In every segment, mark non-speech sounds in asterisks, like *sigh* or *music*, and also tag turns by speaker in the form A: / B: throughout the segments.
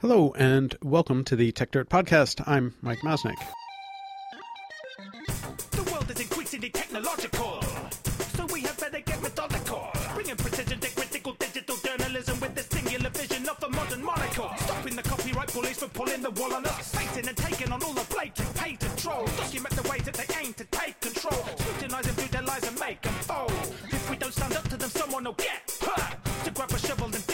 A: Hello, and welcome to the Techdirt Podcast. I'm Mike Masnick.
B: The world is increasingly technological, so we have better get methodical. Bringing precision to critical digital journalism with the singular vision of a modern monocle. Stopping the copyright bullies from pulling the wool on us. And taking on all the. Document the ways that they aim to take control. Their lies and make them fold. If we don't stand up to them, someone will get hurt. To grab a shovel and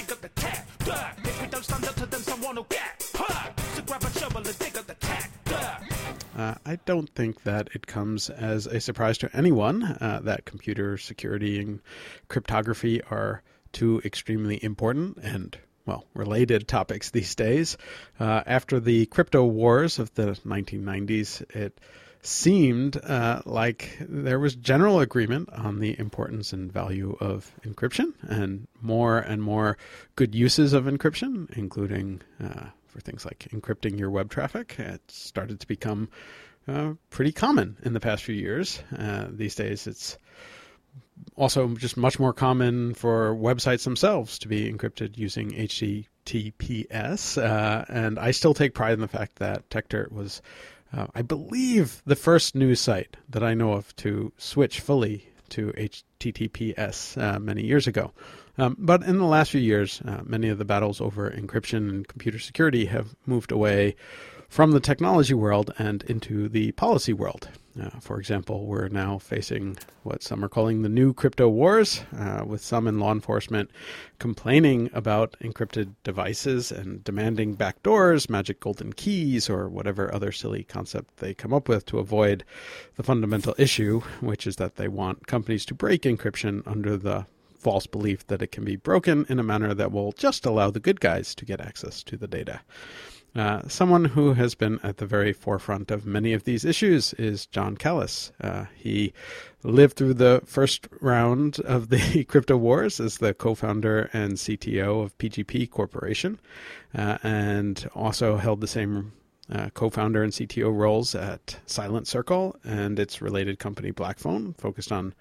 A: Uh, I don't think that it comes as a surprise to anyone uh, that computer security and cryptography are two extremely important and well, related topics these days. Uh, after the crypto wars of the 1990s, it seemed uh, like there was general agreement on the importance and value of encryption and more and more good uses of encryption, including uh, for things like encrypting your web traffic. It started to become uh, pretty common in the past few years. Uh, these days, it's also just much more common for websites themselves to be encrypted using HTTPS. Uh, and I still take pride in the fact that TechDirt was, uh, I believe, the first news site that I know of to switch fully to HTTPS uh, many years ago. Um, but in the last few years, uh, many of the battles over encryption and computer security have moved away from the technology world and into the policy world. Uh, for example, we're now facing what some are calling the new crypto wars, uh, with some in law enforcement complaining about encrypted devices and demanding backdoors, magic golden keys, or whatever other silly concept they come up with to avoid the fundamental issue, which is that they want companies to break encryption under the false belief that it can be broken in a manner that will just allow the good guys to get access to the data. Uh, someone who has been at the very forefront of many of these issues is Jon Callas. Uh, he lived through the first round of the *laughs* crypto wars as the co founder and CTO of PGP Corporation, uh, and also held the same uh, co-founder and CTO roles at Silent Circle and its related company Blackphone, focused on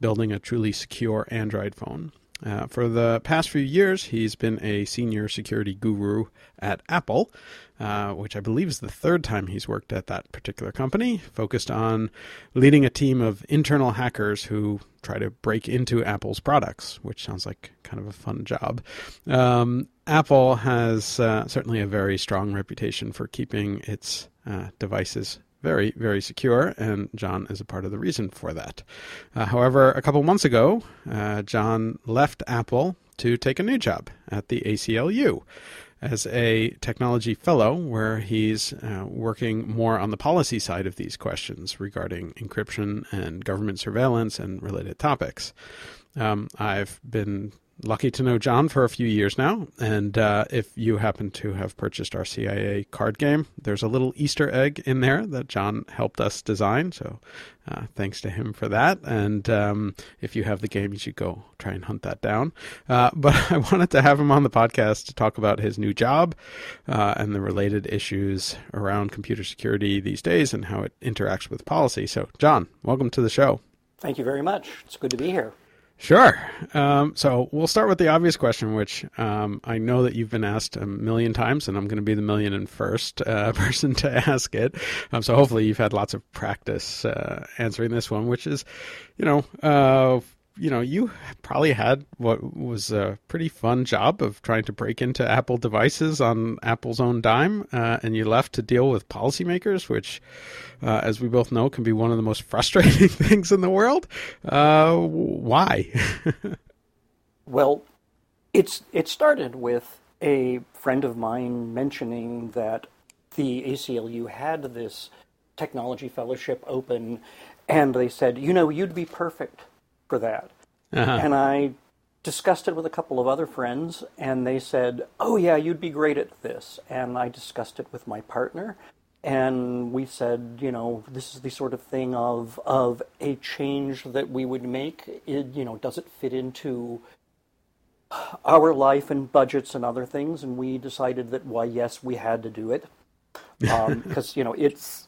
A: building a truly secure Android phone. Uh, for the past few years, he's been a senior security guru at Apple, uh, which I believe is the third time he's worked at that particular company, focused on leading a team of internal hackers who try to break into Apple's products, which sounds like kind of a fun job. Um, Apple has uh, certainly a very strong reputation for keeping its uh, devices very, very secure, and Jon is a part of the reason for that. Uh, however, a couple months ago, uh, Jon left Apple to take a new job at the ACLU as a technology fellow, where he's uh, working more on the policy side of these questions regarding encryption and government surveillance and related topics. Um, I've been lucky to know Jon for a few years now. And uh, if you happen to have purchased our CIA card game, there's a little Easter egg in there that Jon helped us design. So uh, thanks to him for that. And um, if you have the game, you should go try and hunt that down. Uh, *laughs* but I wanted to have him on the podcast to talk about his new job uh, and the related issues around computer security these days and how it interacts with policy. So, Jon, welcome to the show.
C: Thank you very much. It's good to be here.
A: Sure. Um, so we'll start with the obvious question, which um, I know that you've been asked a million times, and I'm going to be the million and first uh, *laughs* person to ask it. Um, so hopefully you've had lots of practice uh, answering this one, which is, you know, uh, you know, you probably had what was a pretty fun job of trying to break into Apple devices on Apple's own dime, uh, and you left to deal with policymakers, which, uh, as we both know, can be one of the most *laughs* frustrating things in the world. Uh, why? *laughs*
C: well, it's it started with a friend of mine mentioning that the ACLU had this technology fellowship open, and they said, you know, you'd be perfect for that. Uh-huh. And I discussed it with a couple of other friends, and they said, Oh, yeah, you'd be great at this. And I discussed it with my partner, and we said, you know, this is the sort of thing of of a change that we would make. It, you know, does it fit into our life and budgets and other things? And we decided that, why, yes, we had to do it because um, you know it's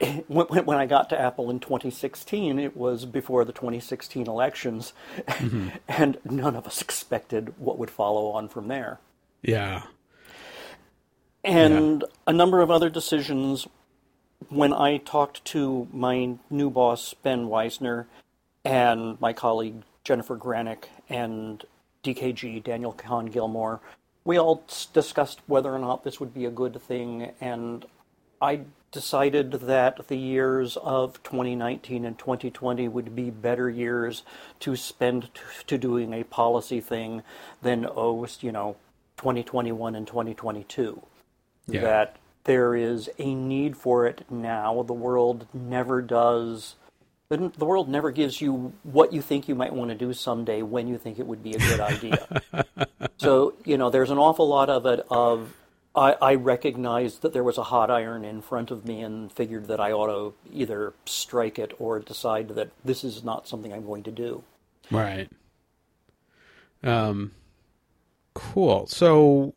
C: *clears throat* when, I got to Apple in 2016, it was before the 2016 elections, mm-hmm. *laughs* and none of us expected what would follow on from there.
A: Yeah.
C: and yeah. a number of other decisions. When I talked to my new boss Ben Wizner and my colleague Jennifer Granick and DKG Daniel Kahn Gillmor, we all discussed whether or not this would be a good thing, and I decided that the years of 2019 and 2020 would be better years to spend to doing a policy thing than oh you know 2021 and 2022 yeah. that there is a need for it now. The world never does the world never gives you what you think you might want to do someday when you think it would be a good idea. *laughs* So you know there's an awful lot of it of I, I, recognized that there was a hot iron in front of me and figured that I ought to either strike it or decide that this is not something I'm going to do.
A: Right. Um, cool. So,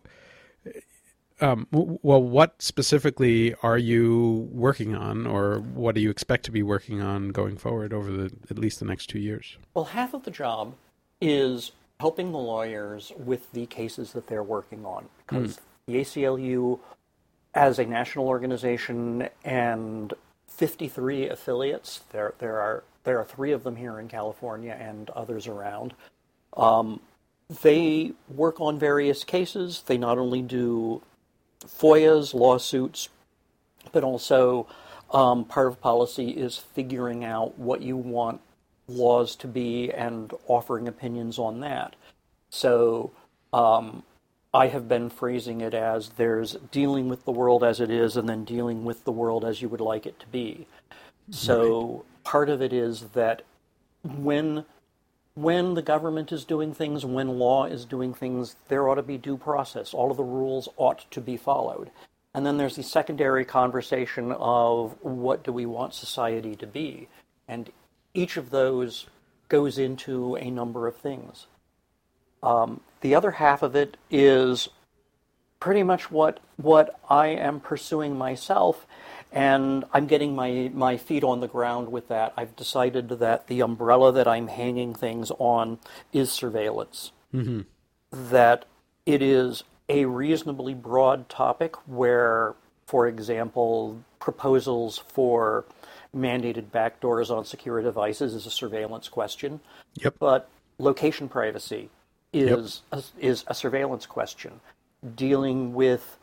A: um, well, what specifically are you working on, or what do you expect to be working on going forward over the at least the next two years?
C: Well, half of the job is helping the lawyers with the cases that they're working on because mm the ACLU as a national organization and 53 affiliates. There, there are there are three of them here in California and others around. Um, they work on various cases. They not only do FOIAs, lawsuits, but also um, part of policy is figuring out what you want laws to be and offering opinions on that. So um, I have been phrasing it as there's dealing with the world as it is and then dealing with the world as you would like it to be. So right. part of it is that when when the government is doing things, when law is doing things, there ought to be due process. All of the rules ought to be followed. And then there's the secondary conversation of what do we want society to be? And each of those goes into a number of things. Um, the other half of it is pretty much what what I am pursuing myself, and I'm getting my my feet on the ground with that. I've decided that the umbrella that I'm hanging things on is surveillance. Mm-hmm. That it is a reasonably broad topic where, for example, proposals for mandated backdoors on secure devices is a surveillance question.
A: Yep.
C: But location privacy is yep. a, is a surveillance question dealing with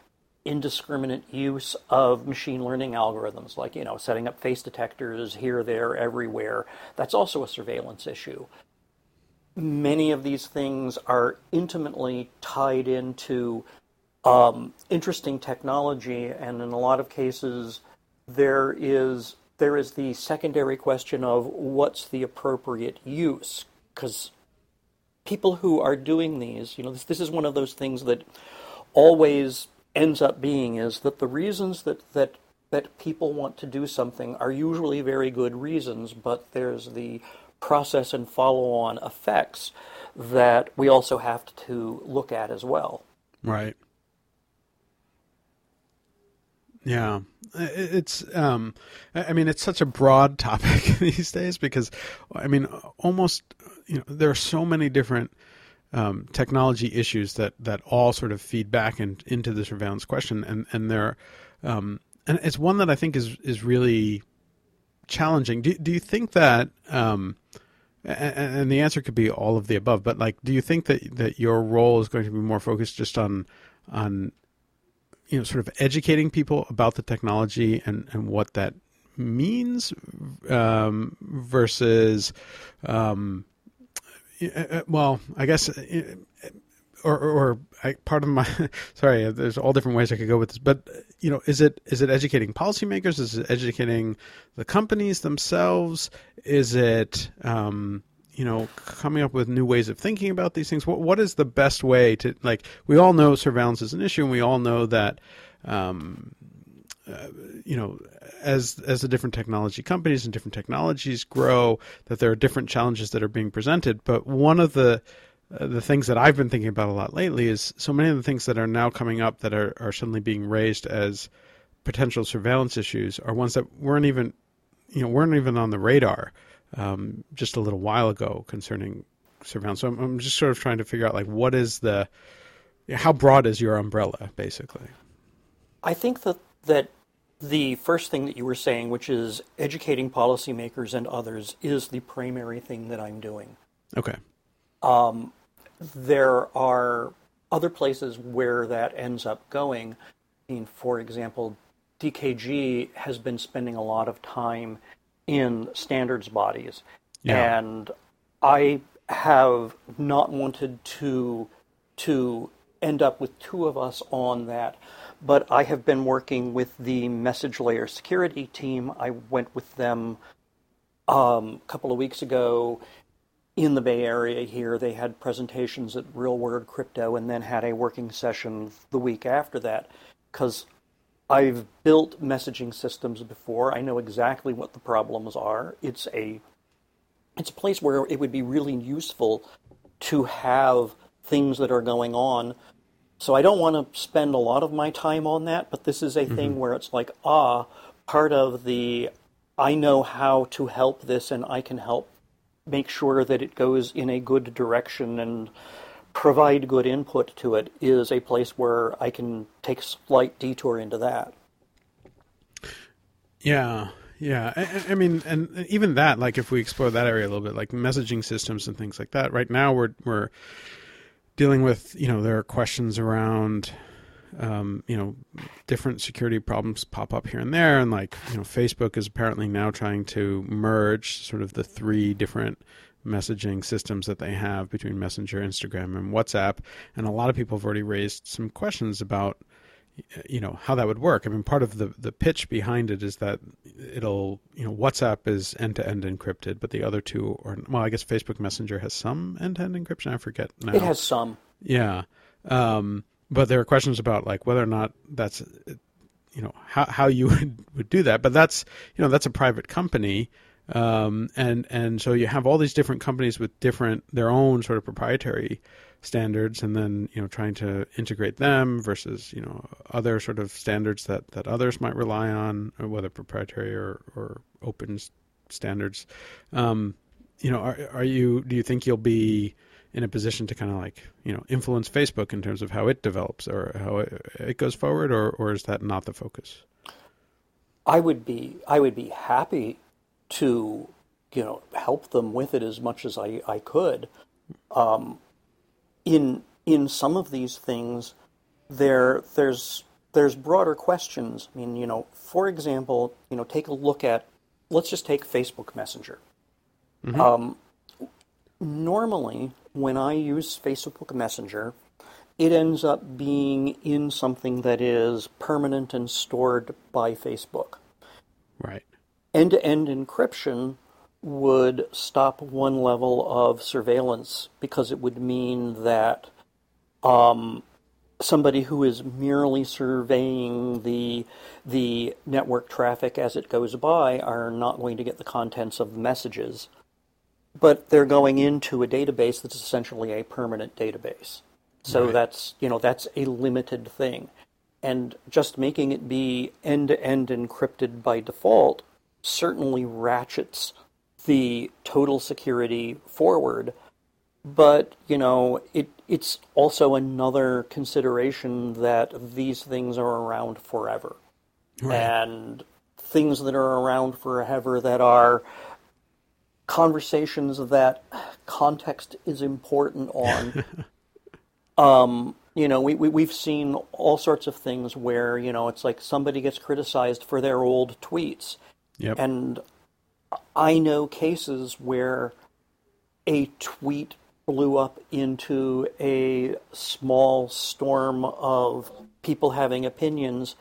C: indiscriminate use of machine learning algorithms like you know setting up face detectors here there everywhere. That's also a surveillance issue. Many of these things are intimately tied into um, interesting technology and in a lot of cases there is there is the secondary question of what's the appropriate use? Because people who are doing these, you know, this, this is one of those things that always ends up being is that the reasons that, that that people want to do something are usually very good reasons, but there's the process and follow on effects that we also have to look at as well.
A: Right. Yeah, it's. Um, I mean, it's such a broad *laughs* topic *laughs* these days because, I mean, almost you know there are so many different um, technology issues that that all sort of feed back in, into the surveillance question, and and there, um, and it's one that I think is is really challenging. Do do you think that? Um, and, and the answer could be all of the above, but like, do you think that that your role is going to be more focused just on on you know sort of educating people about the technology and and what that means um, versus um, well, I guess, uh, or, or, I, part of my *laughs* sorry, there's all different ways I could go with this, but you know, is it is it educating policymakers? Is it educating the companies themselves? Is it um, you know coming up with new ways of thinking about these things? What what is the best way to like? We all know surveillance is an issue, and we all know that. Um, uh, you know, as as the different technology companies and different technologies grow, that there are different challenges that are being presented. But one of the uh, the things that I've been thinking about a lot lately is so many of the things that are now coming up that are, are suddenly being raised as potential surveillance issues are ones that weren't even you know weren't even on the radar um, just a little while ago concerning surveillance. So I'm, I'm just sort of trying to figure out like what is the how broad is your umbrella basically.
C: I think that that the first thing that you were saying, which is educating policymakers and others, is the primary thing that I'm doing.
A: Okay.
C: Um, there are other places where that ends up going. I mean, for example, DKG has been spending a lot of time in standards bodies,
A: Yeah.
C: and I have not wanted to to end up with two of us on that. But I have been working with the message layer security team. I went with them um, a couple of weeks ago in the Bay Area here. They had presentations at Real World Crypto and then had a working session the week after that because I've built messaging systems before. I know exactly what the problems are. It's a it's a place where it would be really useful to have things that are going on. So I don't want to spend a lot of my time on that, but this is a thing where it's like, ah, part of the I know how to help this and I can help make sure that it goes in a good direction and provide good input to it is a place where I can take a slight detour into that.
A: Yeah, yeah. I- I, I mean, and even that, like, if we explore that area a little bit, like messaging systems and things like that. Right now, we're we're dealing with, you know, there are questions around, um, you know, different security problems pop up here and there, and like, you know, Facebook is apparently now trying to merge sort of the three different messaging systems that they have between Messenger, Instagram, and WhatsApp, and a lot of people have already raised some questions about you know how that would work. I mean, part of the the pitch behind it is that it'll you know WhatsApp is end to end encrypted, but the other two are well, I guess Facebook Messenger has some end to end encryption. I forget now.
C: It has some.
A: yeah, um, but there are questions about like whether or not that's you know how how you *laughs* would, would do that. But that's you know that's a private company. Um, and and so you have all these different companies with different their own sort of proprietary standards and then you know trying to integrate them versus you know other sort of standards that that others might rely on uh, whether proprietary or or open standards um you know are are you do you think you'll be in a position to kind of like you know influence Facebook in terms of how it develops or how it, it goes forward or or is that not the focus
C: I would be I would be happy to you know help them with it as much as I, I could. Um, in in some of these things, there there's there's broader questions. I mean, you know, for example, you know, take a look at let's just take Facebook Messenger. Um, normally, when I use Facebook Messenger, it ends up being in something that is permanent and stored by Facebook.
A: right
C: End to end encryption would stop one level of surveillance because it would mean that um, somebody who is merely surveying the the network traffic as it goes by are not going to get the contents of the messages, but they're going into a database that's essentially a permanent database. So
A: Right.
C: that's you know that's a limited thing, and just making it be end to end encrypted by default certainly ratchets the total security forward. But you know it it's also another consideration that these things are around forever. And things that are around forever that are conversations that context is important on. *laughs* Um you know we, we we've seen all sorts of things where you know it's like somebody gets criticized for their old tweets.
A: Yep.
C: And I know cases where a tweet blew up into a small storm of people having opinions.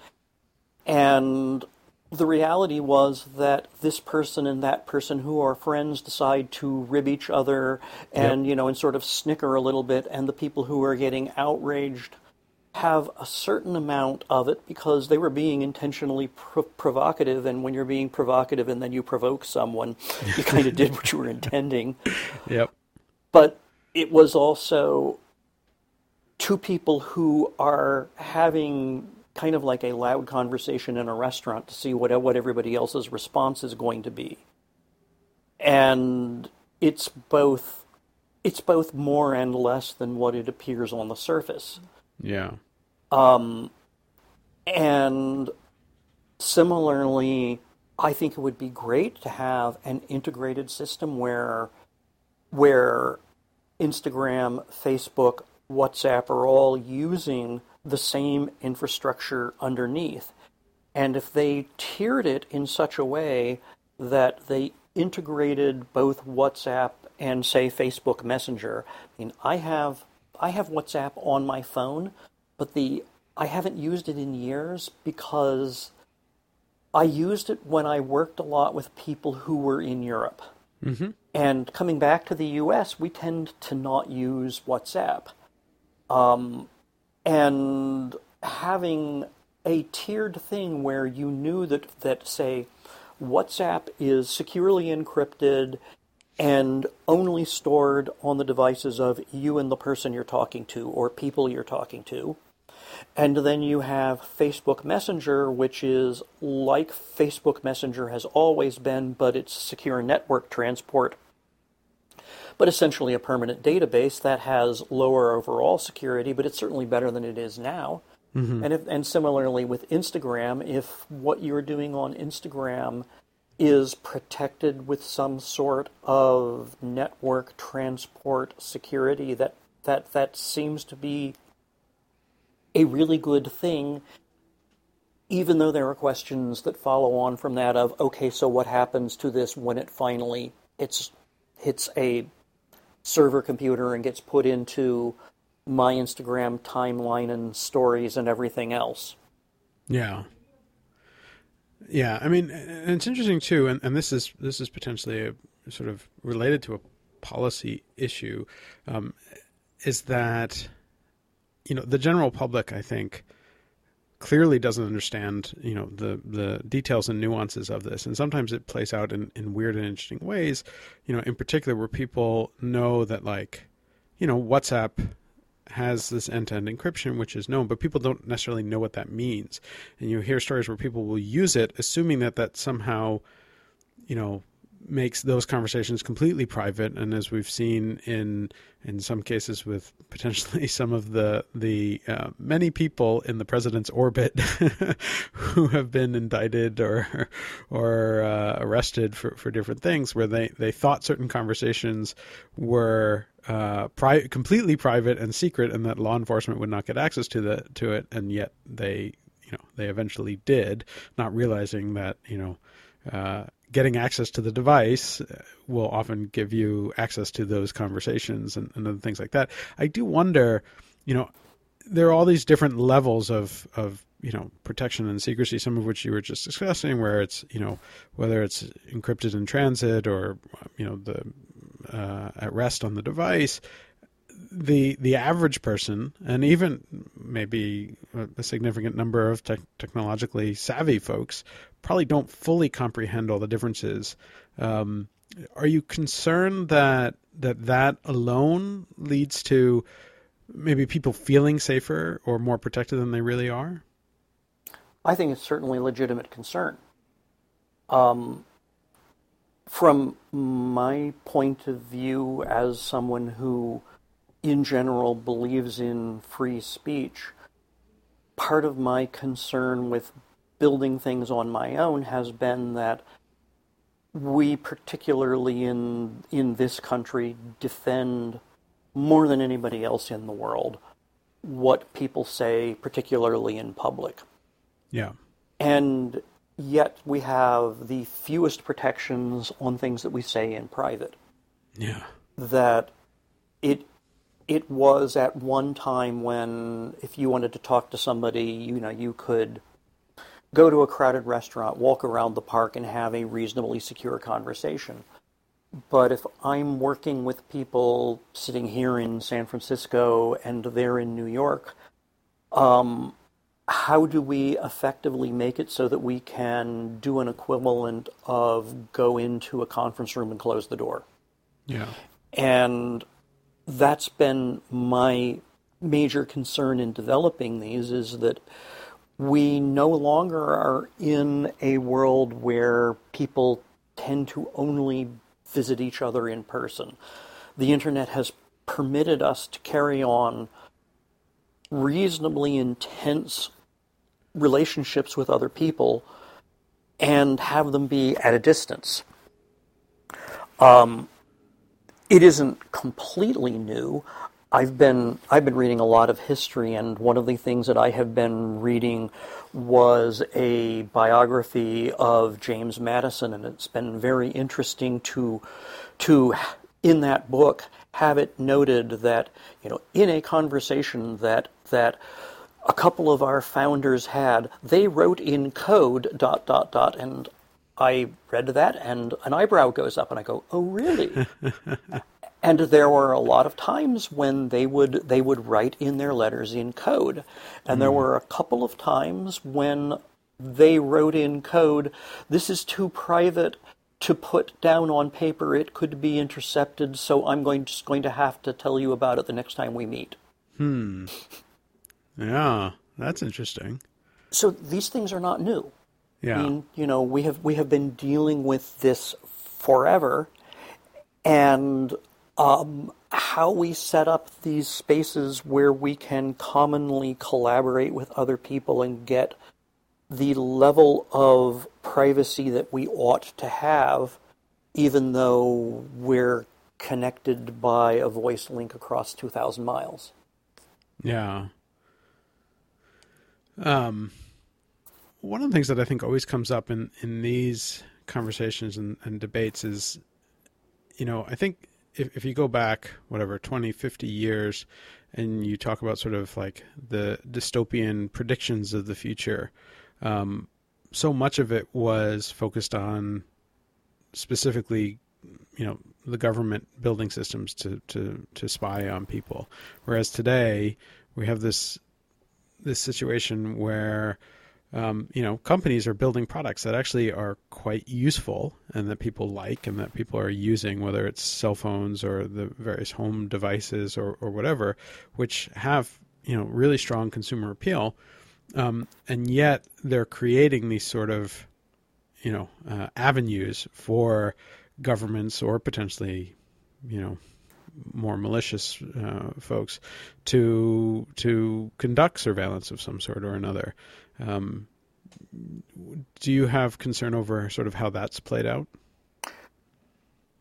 C: And the reality was that this person and that person who are friends decide to rib each other and, you know, and sort of snicker a little bit. And the people who are getting outraged have a certain amount of it because they were being intentionally pro- provocative. And when you're being provocative and then you provoke someone, you *laughs* kind of did what you were intending.
A: yep
C: But it was also two people who are having kind of like a loud conversation in a restaurant to see what what everybody else's response is going to be. And it's both it's both more and less than what it appears on the surface.
A: yeah Um,
C: and similarly, I think it would be great to have an integrated system where where Instagram, Facebook, WhatsApp are all using the same infrastructure underneath. And if they tiered it in such a way that they integrated both WhatsApp and say Facebook Messenger, I mean I have I have WhatsApp on my phone, but the I haven't used it in years because I used it when I worked a lot with people who were in Europe. Mm-hmm. And coming back to the US, we tend to not use WhatsApp. Um, and having a tiered thing where you knew that, that, say, WhatsApp is securely encrypted and only stored on the devices of you and the person you're talking to or people you're talking to. And then you have Facebook Messenger, which is like Facebook Messenger has always been, but it's secure network transport, but essentially a permanent database that has lower overall security, but it's certainly better than it is now. Mm-hmm. And, if, and similarly with Instagram, if what you're doing on Instagram is protected with some sort of network transport security, that, that, that seems to be a really good thing, even though there are questions that follow on from that of, okay, so what happens to this when it finally hits, hits a server computer and gets put into my Instagram timeline and stories and everything else?
A: Yeah. Yeah, I mean, and it's interesting too, and, and this is this is potentially a sort of related to a policy issue, um, is that you know, the general public, I think, clearly doesn't understand, you know, the the details and nuances of this, and sometimes it plays out in, in weird and interesting ways. You know, in particular, where people know that, like, you know, WhatsApp has this end-to-end encryption, which is known, but people don't necessarily know what that means. And you hear stories where people will use it, assuming that that somehow, you know, makes those conversations completely private. And as we've seen in in some cases with potentially *laughs* some of the the uh, many people in the president's orbit *laughs* who have been indicted or or uh, arrested for, for different things where they they thought certain conversations were uh, pri- completely private and secret and that law enforcement would not get access to the to it. And yet they you know they eventually did not realizing that you know uh, getting access to the device will often give you access to those conversations and, and other things like that. I do wonder, you know, there are all these different levels of, of you know protection and secrecy some of which you were just discussing where it's you know whether it's encrypted in transit or you know the uh, at rest on the device the the average person, and even maybe a significant number of te- technologically savvy folks, probably don't fully comprehend all the differences. Um, are you concerned that that that alone leads to maybe people feeling safer or more protected than they really are?
C: I think it's certainly a legitimate concern. Um, from my point of view, as someone who in general believes in free speech, part of my concern with building things on my own has been that we particularly in in this country defend more than anybody else in the world what people say particularly in public.
A: Yeah.
C: And yet we have the fewest protections on things that we say in private.
A: Yeah.
C: That it it was at one time when if you wanted to talk to somebody, you know, you could go to a crowded restaurant, walk around the park and have a reasonably secure conversation. But if I'm working with people sitting here in San Francisco and they're in New York, um, how do we effectively make it so that we can do an equivalent of go into a conference room and close the door?
A: Yeah.
C: And that's been my major concern in developing these is that we no longer are in a world where people tend to only visit each other in person. The internet has permitted us to carry on reasonably intense relationships with other people and have them be at a distance. Um, it isn't completely new. I've been I've been reading a lot of history, and one of the things that I have been reading was a biography of James Madison, and it's been very interesting to to in that book have it noted that you know in a conversation that that a couple of our founders had, they wrote in code dot dot dot, and I read that, and an eyebrow goes up, and I go, "Oh, really?" *laughs* and there were a lot of times when they would they would write in their letters in code, and mm. there were a couple of times when they wrote in code, "This is too private." To put down on paper, it could be intercepted. So I'm going just going to have to tell you about it the next time we meet.
A: Hmm. Yeah, that's interesting.
C: So these things are not new.
A: Yeah. I
C: mean, you know, we have we have been dealing with this forever, and um, how we set up these spaces where we can commonly collaborate with other people and get the level of privacy that we ought to have, even though we're connected by a voice link across 2,000 miles.
A: Yeah. Um, one of the things that I think always comes up in, in these conversations and, and debates is, you know, I think if, if you go back, whatever, 20, 50 years, and you talk about sort of like the dystopian predictions of the future, um, so much of it was focused on specifically, you know, the government building systems to, to, to spy on people. Whereas today, we have this this situation where um, you know companies are building products that actually are quite useful and that people like and that people are using, whether it's cell phones or the various home devices or, or whatever, which have you know really strong consumer appeal, um, and yet they're creating these sort of you know uh, avenues for governments or potentially you know more malicious uh, folks to to conduct surveillance of some sort or another. Um, do you have concern over sort of how that's played out?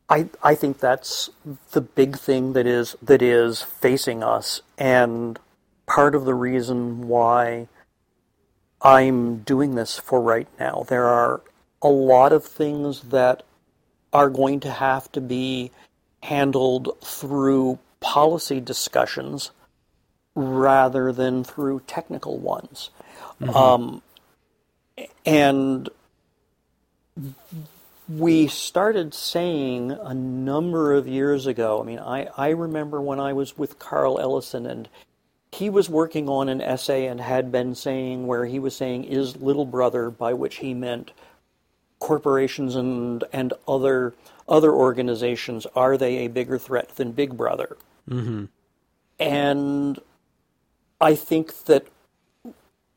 C: I I think that's the big thing that is that is facing us, and part of the reason why I'm doing this for right now. There are a lot of things that are going to have to be handled through policy discussions rather than through technical ones. Mm-hmm. Um, and we started saying a number of years ago. I mean, I, I remember when I was with Carl Ellison and he was working on an essay and had been saying where he was saying is little brother by which he meant corporations and and other other organizations are they a bigger threat than Big Brother?
A: Mm-hmm.
C: And I think that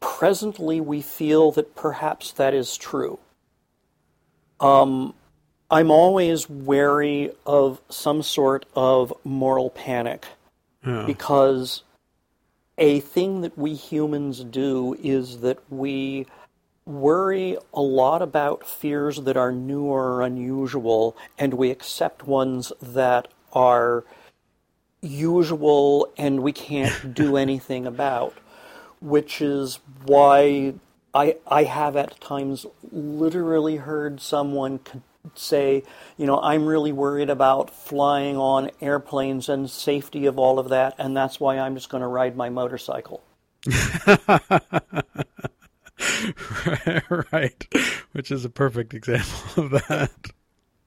C: presently we feel that perhaps that is true. Um, I'm always wary of some sort of moral panic
A: yeah.
C: because a thing that we humans do is that we worry a lot about fears that are new or unusual, and we accept ones that are usual and we can't do *laughs* anything about, which is why I, I have at times literally heard someone say, you know, I'm really worried about flying on airplanes and safety of all of that, and that's why I'm just going to ride my motorcycle. *laughs*
A: right, which is a perfect example *laughs* of that.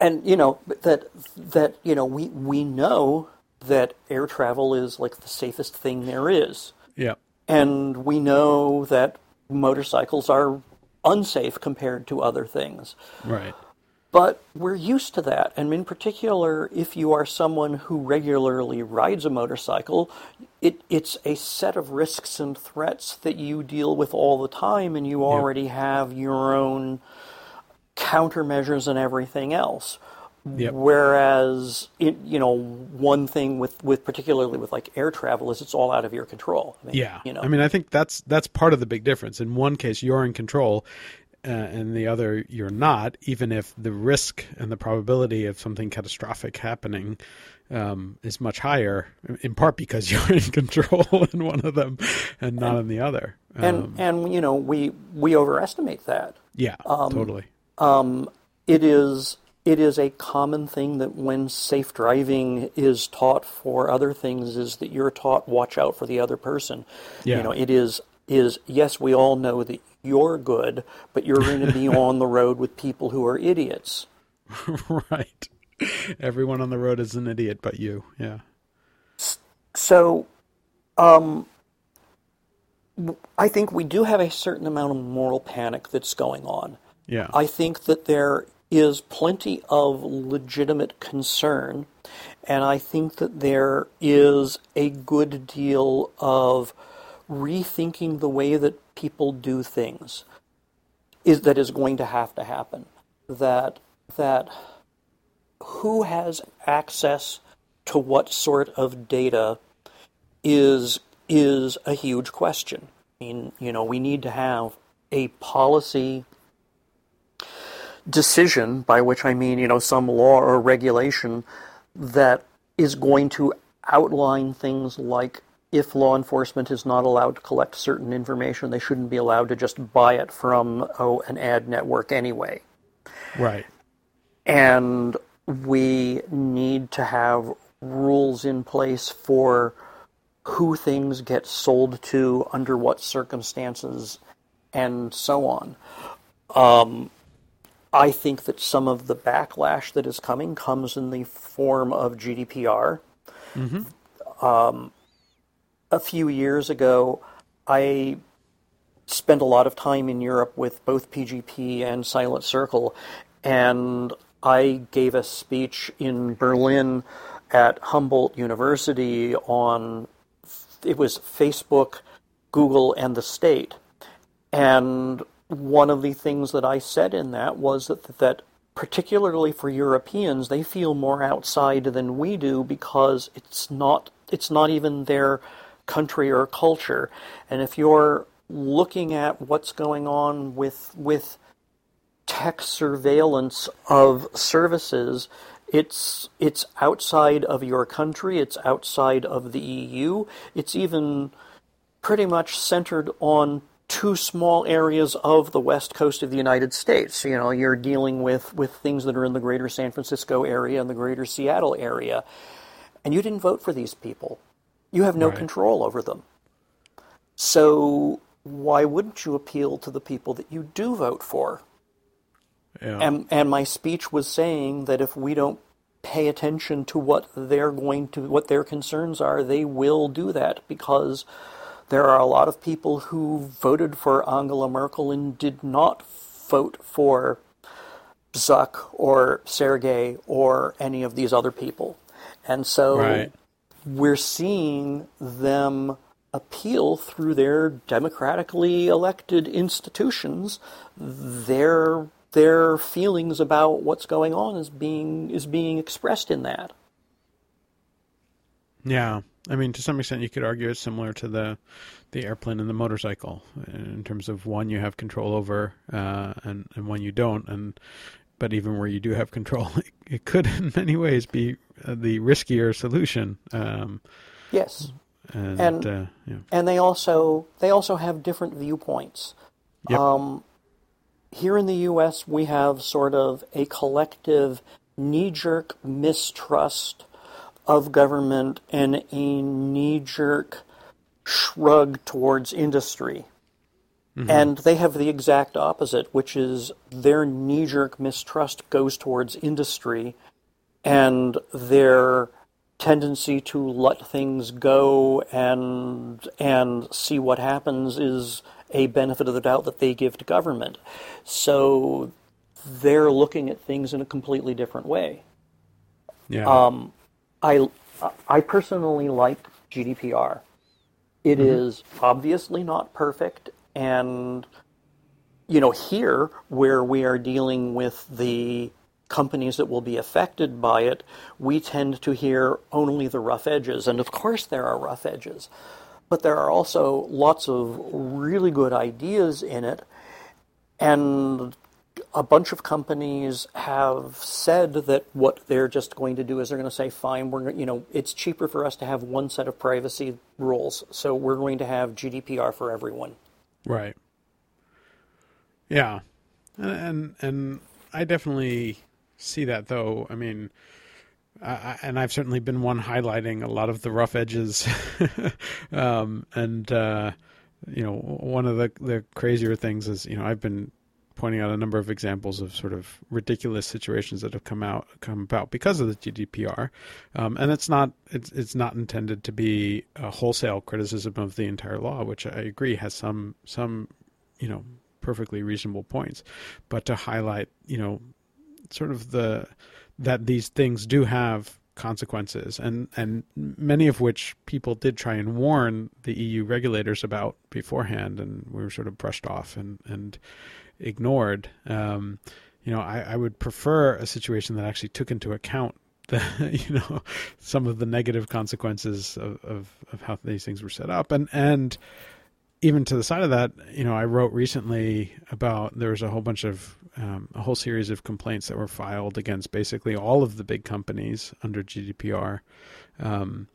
C: And you know that that you know we we know that air travel is like the safest thing there is.
A: Yeah.
C: And we know that motorcycles are unsafe compared to other things.
A: Right.
C: But we're used to that. And in particular, if you are someone who regularly rides a motorcycle, it, it's a set of risks and threats that you deal with all the time, and you already have your own countermeasures and everything else.
A: Yep.
C: Whereas, it, you know, one thing with, with particularly with like air travel is it's all out of your control. I mean,
A: Yeah,
C: you know,
A: I mean, I think that's that's part of the big difference. In one case, you're in control, uh, and the other, you're not. Even if the risk and the probability of something catastrophic happening um, is much higher, in part because *laughs* you're in control in one of them and not in the other.
C: and
A: Um,
C: and you know we we overestimate that.
A: yeah,
C: um,
A: totally.
C: It is it is a common thing that when safe driving is taught for other things is that you're taught watch out for the other person.
A: Yeah.
C: You know, it is is yes, we all know that you're good, but you're going to be *laughs* on the road with people who are idiots. *laughs*
A: right. Everyone on the road is an idiot, but you. Yeah.
C: So, um, I think we do have a certain amount of moral panic that's going on.
A: Yeah.
C: I think that there is plenty of legitimate concern, and I think that there is a good deal of rethinking the way that people do things is that is going to have to happen. That that who has access to what sort of data is is a huge question. I mean, you know, we need to have a policy decision, by which I mean, you know, some law or regulation that is going to outline things like if law enforcement is not allowed to collect certain information, they shouldn't be allowed to just buy it from oh, an ad network anyway.
A: right.
C: And we need to have rules in place for who things get sold to, under what circumstances, and so on. Um, I think that some of the backlash that is coming comes in the form of GDPR. Um, a few years ago, I spent a lot of time in Europe with both PGP and Silent Circle, and I gave a speech in Berlin at Humboldt University on it was Facebook, Google, and the state. And one of the things that I said in that was that that particularly for Europeans, they feel more outside than we do because it's not it's not even their country or culture. And if you're looking at what's going on with with tech surveillance of services, it's it's outside of your country, it's outside of the EU, it's even pretty much centered on two small areas of the west coast of the United States. You know, you're dealing with, with things that are in the greater San Francisco area and the greater Seattle area. And you didn't vote for these people. You have no
A: Right.
C: control over them. So why wouldn't you appeal to the people that you do vote for?
A: Yeah.
C: And, and my speech was saying that if we don't pay attention to what they're going to, what their concerns are, they will do that because there are a lot of people who voted for Angela Merkel and did not vote for Zuck or Sergey or any of these other people. And so
A: Right.
C: we're seeing them appeal through their democratically elected institutions their their feelings about what's going on is being is being expressed in that.
A: Yeah, I mean, to some extent, you could argue it's similar to the the airplane and the motorcycle in terms of one you have control over, uh, and and one you don't. And but even where you do have control, *laughs* it, it could in many ways be uh, the riskier solution. Um,
C: Yes.
A: and
C: And-
A: uh, yeah,
C: and they also they also have different viewpoints.
A: Yep.
C: Um, here in the U.S., we have sort of a collective knee-jerk mistrust of government and a knee-jerk shrug towards industry. And they have the exact opposite, which is their knee jerk mistrust goes towards industry and their tendency to let things go and and see what happens is a benefit of the doubt that they give to government. So they're looking at things in a completely different way.
A: yeah,
C: Um, I I personally like GDPR. It mm-hmm. is obviously not perfect, and you know here where we are dealing with the companies that will be affected by it, we tend to hear only the rough edges. And of course, there are rough edges, but there are also lots of really good ideas in it. And a bunch of companies have said that what they're just going to do is they're going to say, fine, we're you know it's cheaper for us to have one set of privacy rules, so we're going to have GDPR for everyone.
A: Right. Yeah, and and, and I definitely see that though. I mean, I, and I've certainly been one highlighting a lot of the rough edges, *laughs* um, and uh, you know, one of the the crazier things is you know I've been pointing out a number of examples of sort of ridiculous situations that have come out come about because of the GDPR, um, and it's not it's it's not intended to be a wholesale criticism of the entire law, which I agree has some some you know perfectly reasonable points, but to highlight you know sort of the that these things do have consequences and and many of which people did try and warn the EU regulators about beforehand and we were sort of brushed off and and ignored um, you know I, I would prefer a situation that actually took into account *laughs* the you know some of the negative consequences of, of, of how these things were set up and and even to the side of that, you know, I wrote recently about there was a whole bunch of um, a whole series of complaints that were filed against basically all of the big companies under GDPR. Um,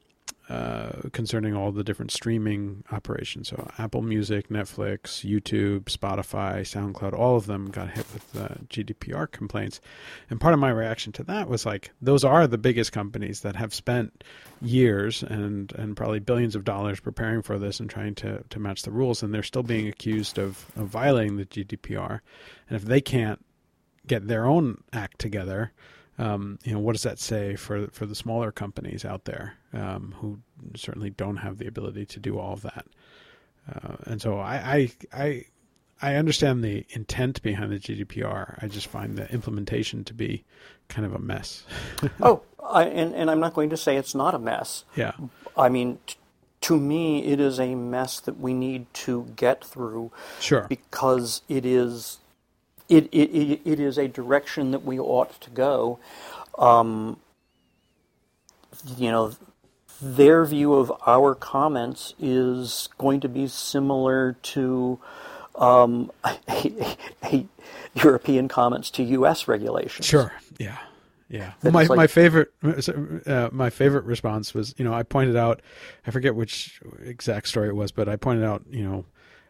A: uh, concerning all the different streaming operations. So Apple Music, Netflix, YouTube, Spotify, SoundCloud, all of them got hit with uh, GDPR complaints. And part of my reaction to that was like, those are the biggest companies that have spent years and and probably billions of dollars preparing for this and trying to to match the rules, and they're still being accused of, of violating the GDPR. And if they can't get their own act together, um, you know, what does that say for for the smaller companies out there um, who certainly don't have the ability to do all of that? Uh, and so I, I, I I understand the intent behind the GDPR. I just find the implementation to be kind of a mess. *laughs*
C: oh, I, and and I'm not going to say it's not a mess.
A: Yeah.
C: I mean. T- to me, it is a mess that we need to get through.
A: Sure.
C: Because it is it, it, it is a direction that we ought to go. Um, you know, their view of our comments is going to be similar to um, *laughs* a, a European comments to U.S. regulations.
A: Sure. Yeah. Yeah. Well, my like, my favorite uh, my favorite response was you know I pointed out I forget which exact story it was but I pointed out you know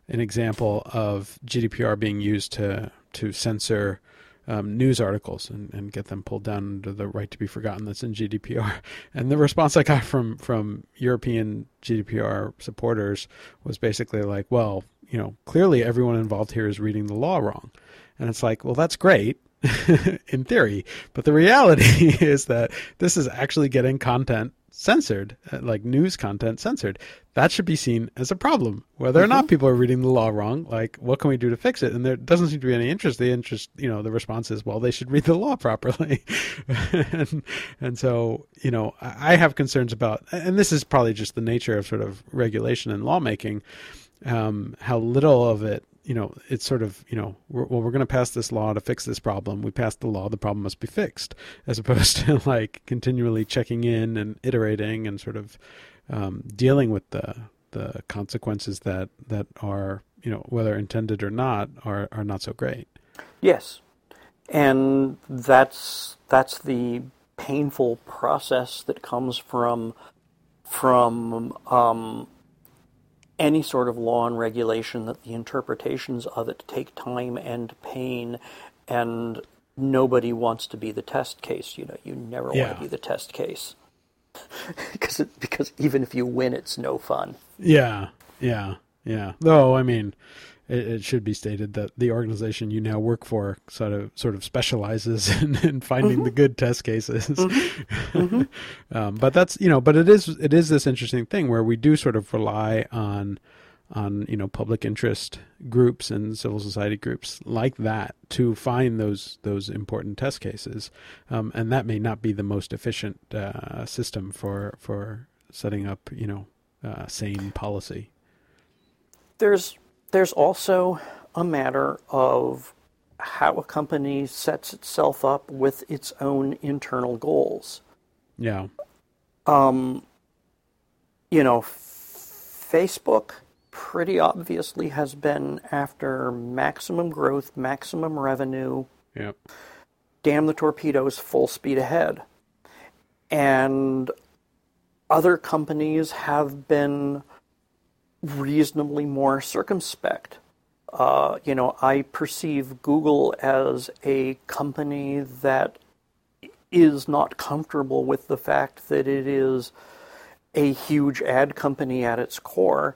A: an example of GDPR being used to to censor um, news articles and, and get them pulled down under the right to be forgotten that's in GDPR. *laughs* And the response I got from from European GDPR supporters was basically like, well, you know, clearly everyone involved here is reading the law wrong. And it's like, well, that's great *laughs* in theory, but the reality *laughs* is that this is actually getting content censored, uh, like news content censored. That should be seen as a problem. Whether mm-hmm. or not mm-hmm. people are reading the law wrong, like what can we do to fix it? And there doesn't seem to be any interest. The interest, you know, the response is, well, they should read the law *laughs* properly. and, and so, you know, I have concerns about, and this is probably just the nature of sort of regulation and lawmaking, um, how little of it you know, it's sort of, you know, we're, well, we're going to pass this law to fix this problem. We passed the law, the problem must be fixed, *laughs* as opposed to like continually checking in and iterating and sort of um, dealing with the the consequences that that are, you know, whether intended or not, are are not so great.
C: Yes, and that's that's the painful process that comes from from um, any sort of law and regulation that the interpretations of it take time and pain and nobody wants to be the test case you know you never yeah. want to be the test case. *laughs* Because it, because even if you win it's no fun.
A: Yeah yeah yeah. Though i mean it, it, should be stated that the organization you now work for sort of sort of specializes *laughs* in, in finding mm-hmm. the good test cases. Mm-hmm. mm-hmm. *laughs* um, but that's you know, but it is it is this interesting thing where we do sort of rely on on you know public interest groups and civil society groups like that to find those those important test cases, um, and that may not be the most efficient uh, system for for setting up you know uh, sane policy.
C: There's there's also a matter of how a company sets itself up with its own internal goals.
A: Yeah.
C: Um, You know, Facebook pretty obviously has been after maximum growth, maximum revenue,
A: Yep.
C: damn the torpedoes, full speed ahead. And other companies have been reasonably more circumspect. Uh, you know, I perceive Google as a company that is not comfortable with the fact that it is a huge ad company at its core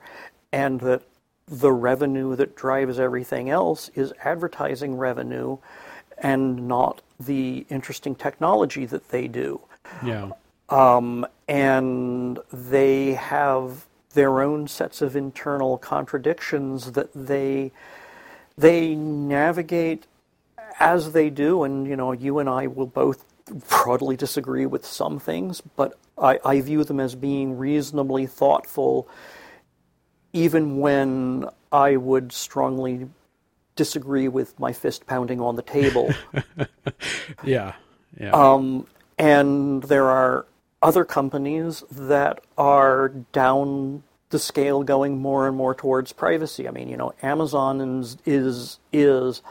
C: and that the revenue that drives everything else is advertising revenue and not the interesting technology that they do.
A: Yeah.
C: Um, And they have their own sets of internal contradictions that they they navigate as they do and you know you and I will both broadly disagree with some things but I, I view them as being reasonably thoughtful even when I would strongly disagree with my fist pounding on the table *laughs*
A: Yeah. Yeah.
C: Um, and there are other companies that are down the scale going more and more towards privacy. I mean, you know, Amazon is is, is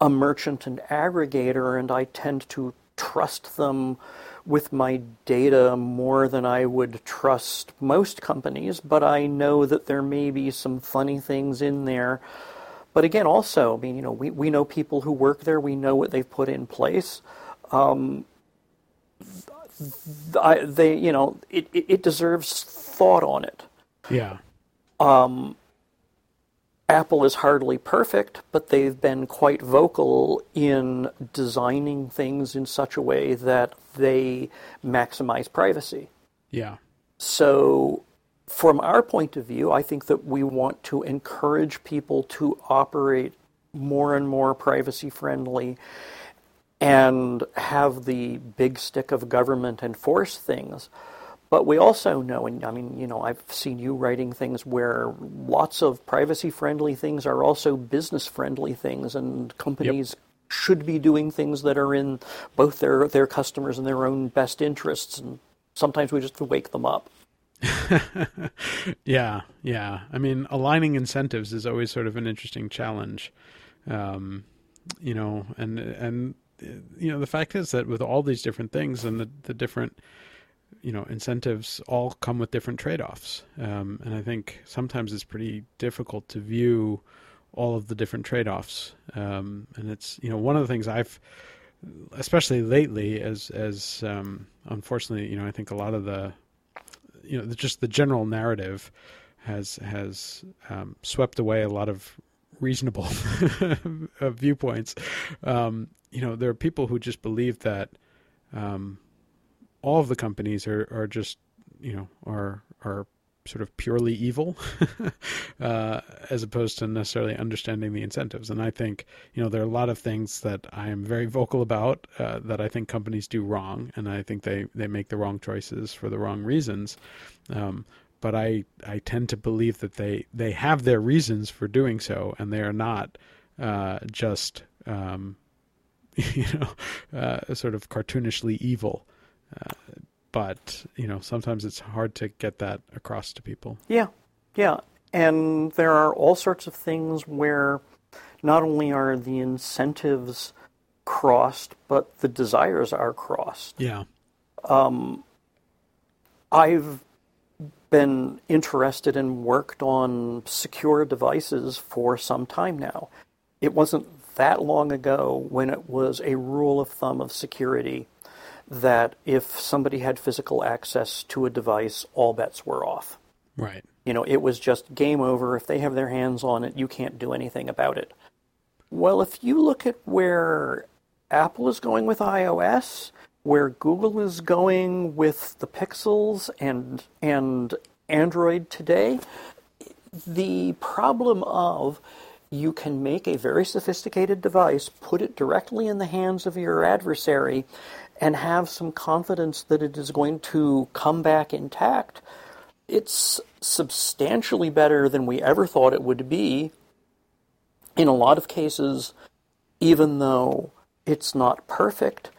C: a merchant and aggregator, and I tend to trust them with my data more than I would trust most companies, but I know that there may be some funny things in there. But again, also, I mean, you know, we, we know people who work there, we know what they've put in place. Um, I, they, you know, it, it, it deserves thought on it.
A: yeah.
C: Um, Apple is hardly perfect, but they've been quite vocal in designing things in such a way that they maximize privacy.
A: Yeah.
C: So, from our point of view, I think that we want to encourage people to operate more and more privacy friendly and have the big stick of government enforce things. But we also know, and I mean, you know, I've seen you writing things where lots of privacy friendly things are also business friendly things, and companies should be doing things that are in both their, their customers and their own best interests. And sometimes we just wake them up. *laughs*
A: Yeah, yeah. I mean, aligning incentives is always sort of an interesting challenge, um, you know. And and you know, the fact is that with all these different things and the the different you know incentives all come with different trade-offs, um, and I think sometimes it's pretty difficult to view all of the different trade-offs. Um, and it's you know one of the things I've especially lately as as um, unfortunately you know I think a lot of the you know just the general narrative has has um, swept away a lot of reasonable *laughs* viewpoints. Um, you know, there are people who just believe that um, all of the companies are are just you know are are sort of purely evil, *laughs* uh, as opposed to necessarily understanding the incentives. And I think you know there are a lot of things that I am very vocal about uh, that I think companies do wrong, and I think they they make the wrong choices for the wrong reasons. Um, but I, I tend to believe that they, they have their reasons for doing so, and they are not uh, just um, *laughs* you know uh, sort of cartoonishly evil. Uh, but you know sometimes it's hard to get that across to people.
C: Yeah, yeah. And there are all sorts of things where not only are the incentives crossed, but the desires are crossed.
A: Yeah, Um,
C: I've been interested and worked on secure devices for some time now. It wasn't that long ago when it was a rule of thumb of security that if somebody had physical access to a device, all bets were off.
A: right.
C: You know, it was just game over. If they have their hands on it, you can't do anything about it. Well, if you look at where Apple is going with iOS, where Google is going with the Pixels and and Android today, the problem of you can make a very sophisticated device, put it directly in the hands of your adversary, and have some confidence that it is going to come back intact. It's substantially better than we ever thought it would be. In a lot of cases, even though it's not perfect,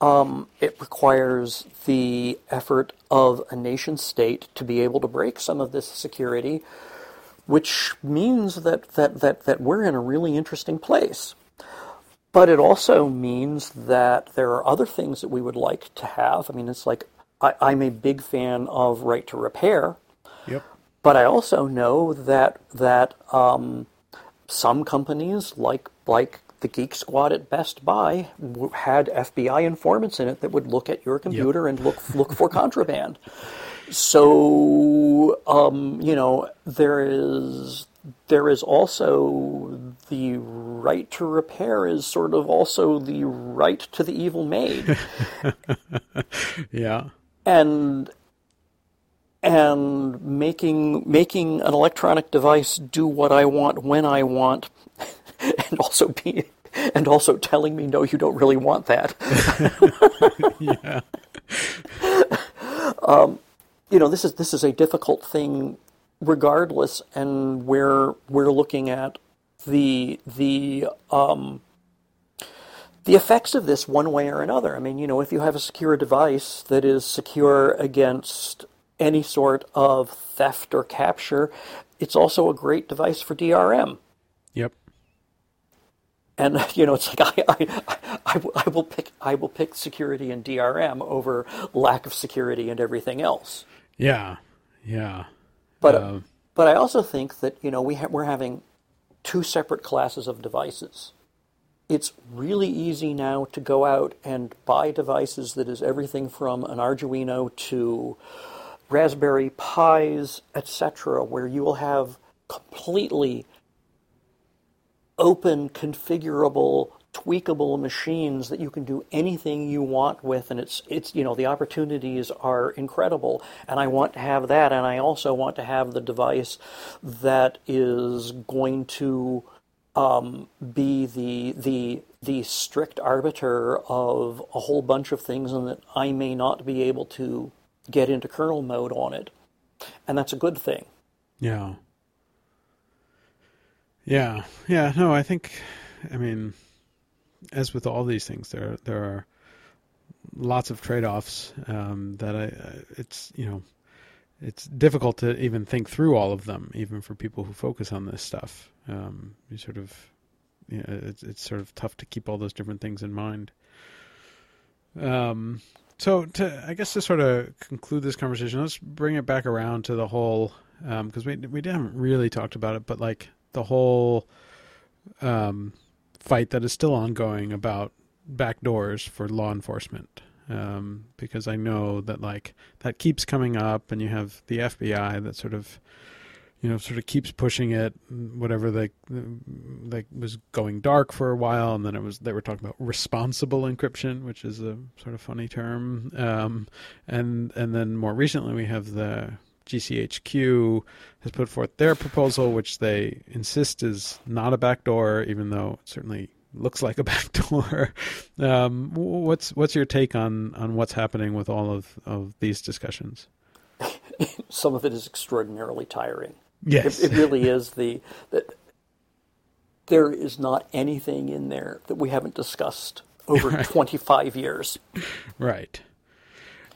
C: um, it requires the effort of a nation state to be able to break some of this security, which means that, that, that, that we're in a really interesting place. But it also means that there are other things that we would like to have. I mean, it's like I, I'm a big fan of right to repair.
A: Yep.
C: But I also know that that um, some companies, like like the Geek Squad at Best Buy, w- had FBI informants in it that would look at your computer and look look for *laughs* contraband. So um, you know there is there is also the right to repair is sort of also the right to the evil maid. *laughs*
A: Yeah.
C: and and making making an electronic device do what I want when I want, *laughs* and also be and also telling me no, you don't really want that. *laughs*
A: Yeah.
C: You know, this is this is a difficult thing, regardless, and we're we're looking at the the um, the effects of this one way or another. I mean, you know, if you have a secure device that is secure against any sort of theft or capture, it's also a great device for DRM.
A: Yep.
C: And *laughs* you know, it's like *laughs* I, I, I, I will pick I will pick security and DRM over lack of security and everything else.
A: Yeah. Yeah.
C: But
A: Uh,
C: but I also think that you know we ha- we're having two separate classes of devices. It's really easy now to go out and buy devices that is everything from an Arduino to Raspberry Pis, etc., where you will have completely open, configurable, tweakable machines that you can do anything you want with, and it's it's you know the opportunities are incredible. And I want to have that, and I also want to have the device that is going to um, be the the the strict arbiter of a whole bunch of things, and that I may not be able to get into kernel mode on it, and that's a good thing.
A: Yeah. Yeah. Yeah. No, I think, I mean, as with all these things, there there are lots of trade offs um, that I, it's you know it's difficult to even think through all of them, even for people who focus on this stuff. Um, you sort of, you know, it's it's sort of tough to keep all those different things in mind. Um, so to I guess to sort of conclude this conversation, let's bring it back around to the whole because we we haven't really talked about it, but like the whole um, fight that is still ongoing about backdoors for law enforcement. Um, because I know that like that keeps coming up, and you have the FBI that sort of, you know, sort of keeps pushing it. Whatever they like was going dark for a while, and then it was they were talking about responsible encryption, which is a sort of funny term. Um, and and then more recently we have the GCHQ has put forth their proposal, which they insist is not a backdoor, even though it certainly looks like a *laughs* backdoor. Um, what's what's your take on, on what's happening with all of, of these discussions? *coughs*
C: Some of it is extraordinarily tiring.
A: Yes,
C: It, it really is the that there is not anything in there that we haven't discussed over *laughs* 25 years.
A: right.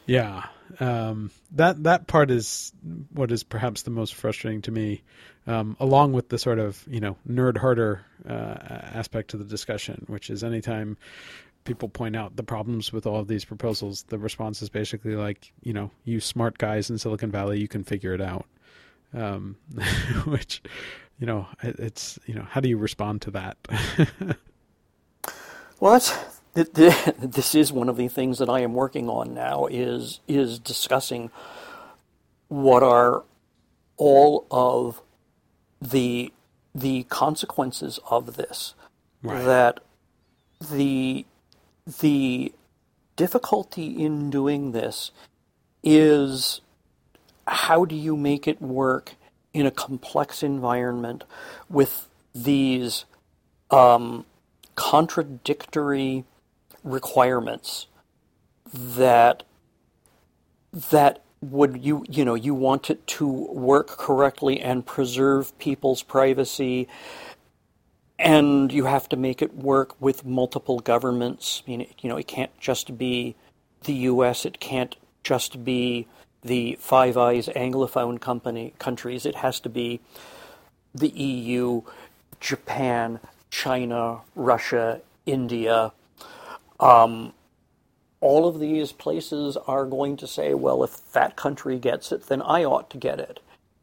A: Yeah, um, that that part is what is perhaps the most frustrating to me, um, along with the sort of you know nerd harder uh, aspect to the discussion, which is anytime people point out the problems with all of these proposals, the response is basically like, you know, you smart guys in Silicon Valley, you can figure it out. Um, *laughs* which, you know, it, it's you know, how do you respond to that? *laughs*
C: Well, that's th- th- *laughs* this is one of the things that I am working on now is is discussing what are all of the the consequences of this.
A: Right.
C: That the the difficulty in doing this is how do you make it work in a complex environment with these um, contradictory requirements that that would you you know you want it to work correctly and preserve people's privacy and you have to make it work with multiple governments. I mean, you know, it can't just be the U.S. It can't just be the Five Eyes Anglophone company countries. It has to be the EU, Japan, China, Russia, India. Um, all of these places are going to say, well, if that country gets it, then I ought to get it.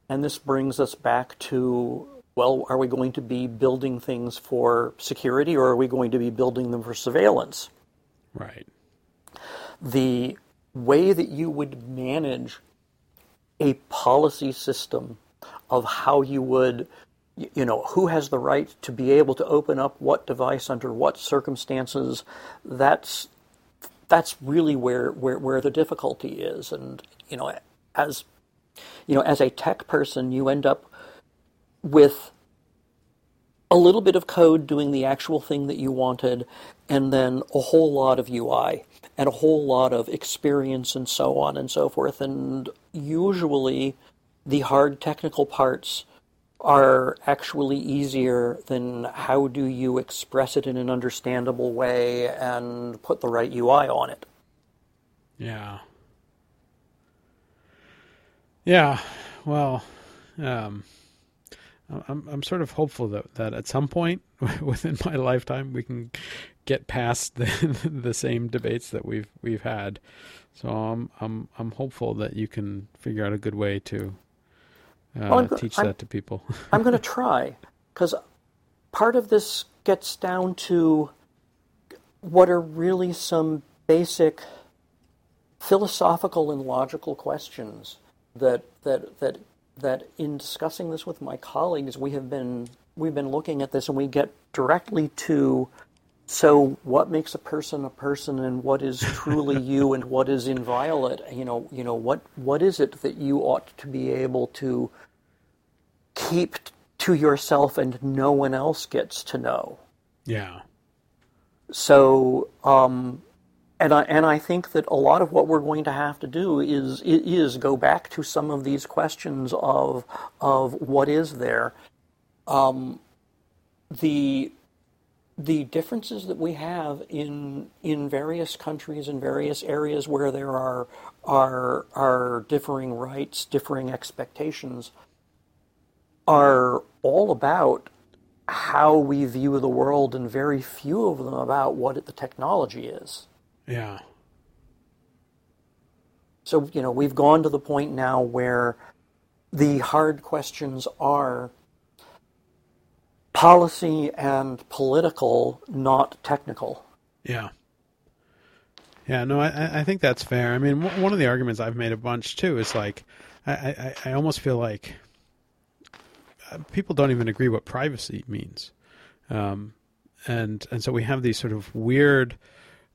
C: And this brings us back to well, are we going to be building things for security or are we going to be building them for surveillance?
A: Right.
C: The way that you would manage a policy system of how you would you know who has the right to be able to open up what device under what circumstances that's that's really where where, where the difficulty is and you know as you know as a tech person you end up with a little bit of code doing the actual thing that you wanted, and then a whole lot of UI and a whole lot of experience and so on and so forth. And usually the hard technical parts are actually easier than how do you express it in an understandable way and put the right UI on it.
A: Yeah. Yeah. Well, um, I'm I'm sort of hopeful that that at some point *laughs* within my lifetime we can get past *laughs* the the same debates that we've we've had. So I'm I'm I'm hopeful that you can figure out a good way to uh, well, go- teach I'm, that to people. *laughs*
C: I'm going to try because part of this gets down to what are really some basic philosophical and logical questions that that that that in discussing this with my colleagues, we have been we've been looking at this and we get directly to so what makes a person a person and what is truly *laughs* you and what is inviolate you know you know what what is it that you ought to be able to keep to yourself and no one else gets to know.
A: Yeah.
C: So um, and I and I think that a lot of what we're going to have to do is is go back to some of these questions of of what is there, um, the the differences that we have in in various countries and various areas where there are are are differing rights, differing expectations, are all about how we view the world, and very few of them about what the technology is.
A: Yeah.
C: So, you know, we've gone to the point now where the hard questions are policy and political, not technical.
A: Yeah. Yeah, no, I, I think that's fair. I mean, one of the arguments I've made a bunch too is like, I, I, I almost feel like people don't even agree what privacy means, um, and and so we have these sort of weird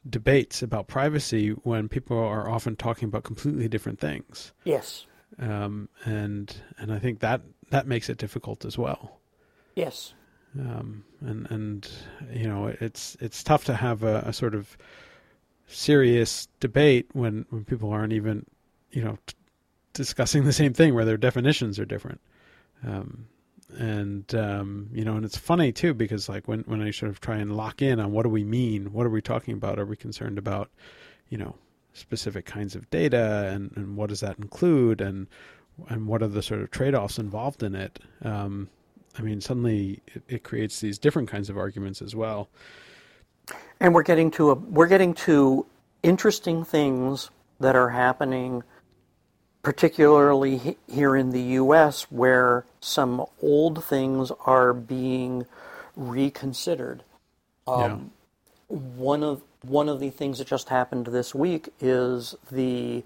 A: debates about privacy when people are often talking about completely different things.
C: Yes.
A: Um, and and I think that that makes it difficult as well.
C: Yes.
A: Um, and and you know it's it's tough to have a, a, sort of serious debate when when people aren't even you know t- discussing the same thing where their definitions are different. Um, and um, you know, and it's funny too because like when when I sort of try and lock in on what do we mean, what are we talking about? Are we concerned about, you know, specific kinds of data, and and what does that include, and and what are the sort of trade offs involved in it? Um, I mean, suddenly it, it creates these different kinds of arguments as well.
C: And we're getting to a we're getting to interesting things that are happening particularly here in the US, where some old things are being reconsidered. Um, yeah. One of one of the things that just happened this week is the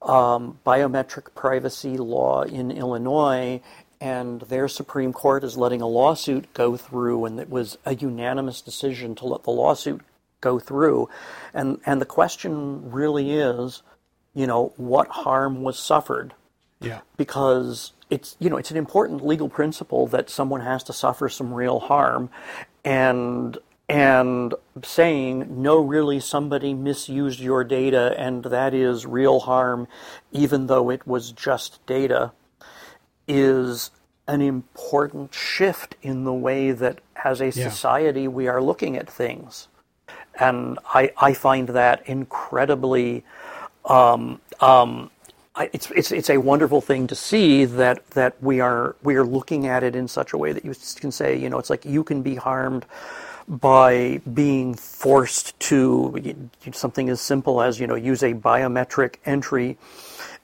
C: um, biometric privacy law in Illinois, and their Supreme Court is letting a lawsuit go through, and it was a unanimous decision to let the lawsuit go through. And and the question really is you know, what harm was suffered.
A: Yeah.
C: Because it's you know it's an important legal principle that someone has to suffer some real harm, and and saying no, really somebody misused your data and that is real harm, even though it was just data, is an important shift in the way that, as a
A: Yeah.
C: society, we are looking at things. And I, I find that incredibly. Um, um, I, it's, it's, it's a wonderful thing to see that, that we are we are looking at it in such a way that you can say you know it's like you can be harmed by being forced to something as simple as you know use a biometric entry